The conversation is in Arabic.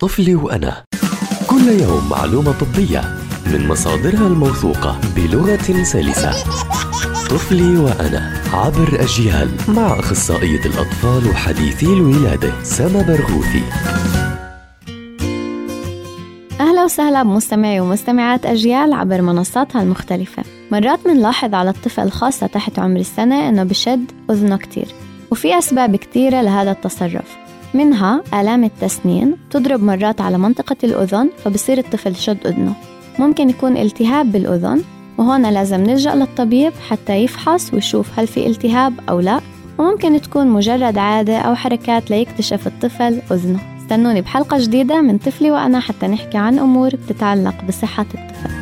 طفلي وأنا. كل يوم معلومة طبية من مصادرها الموثوقة بلغة سلسة. طفلي وأنا عبر أجيال مع أخصائية الأطفال وحديثي الولادة سما برغوثي. أهلا وسهلا بمستمعي ومستمعات أجيال عبر منصاتها المختلفة. مرات منلاحظ على الطفل خاصة تحت عمر السنة إنه بشد أذنه كتير وفي أسباب كتيرة لهذا التصرف. منها آلام التسنين تضرب مرات على منطقة الأذن فبصير الطفل شد أذنه. ممكن يكون التهاب بالأذن وهون لازم نلجأ للطبيب حتى يفحص ويشوف هل في التهاب أو لا. وممكن تكون مجرد عادة أو حركات ليكتشف الطفل أذنه. استنوني بحلقة جديدة من طفلي وأنا حتى نحكي عن أمور بتتعلق بصحة الطفل.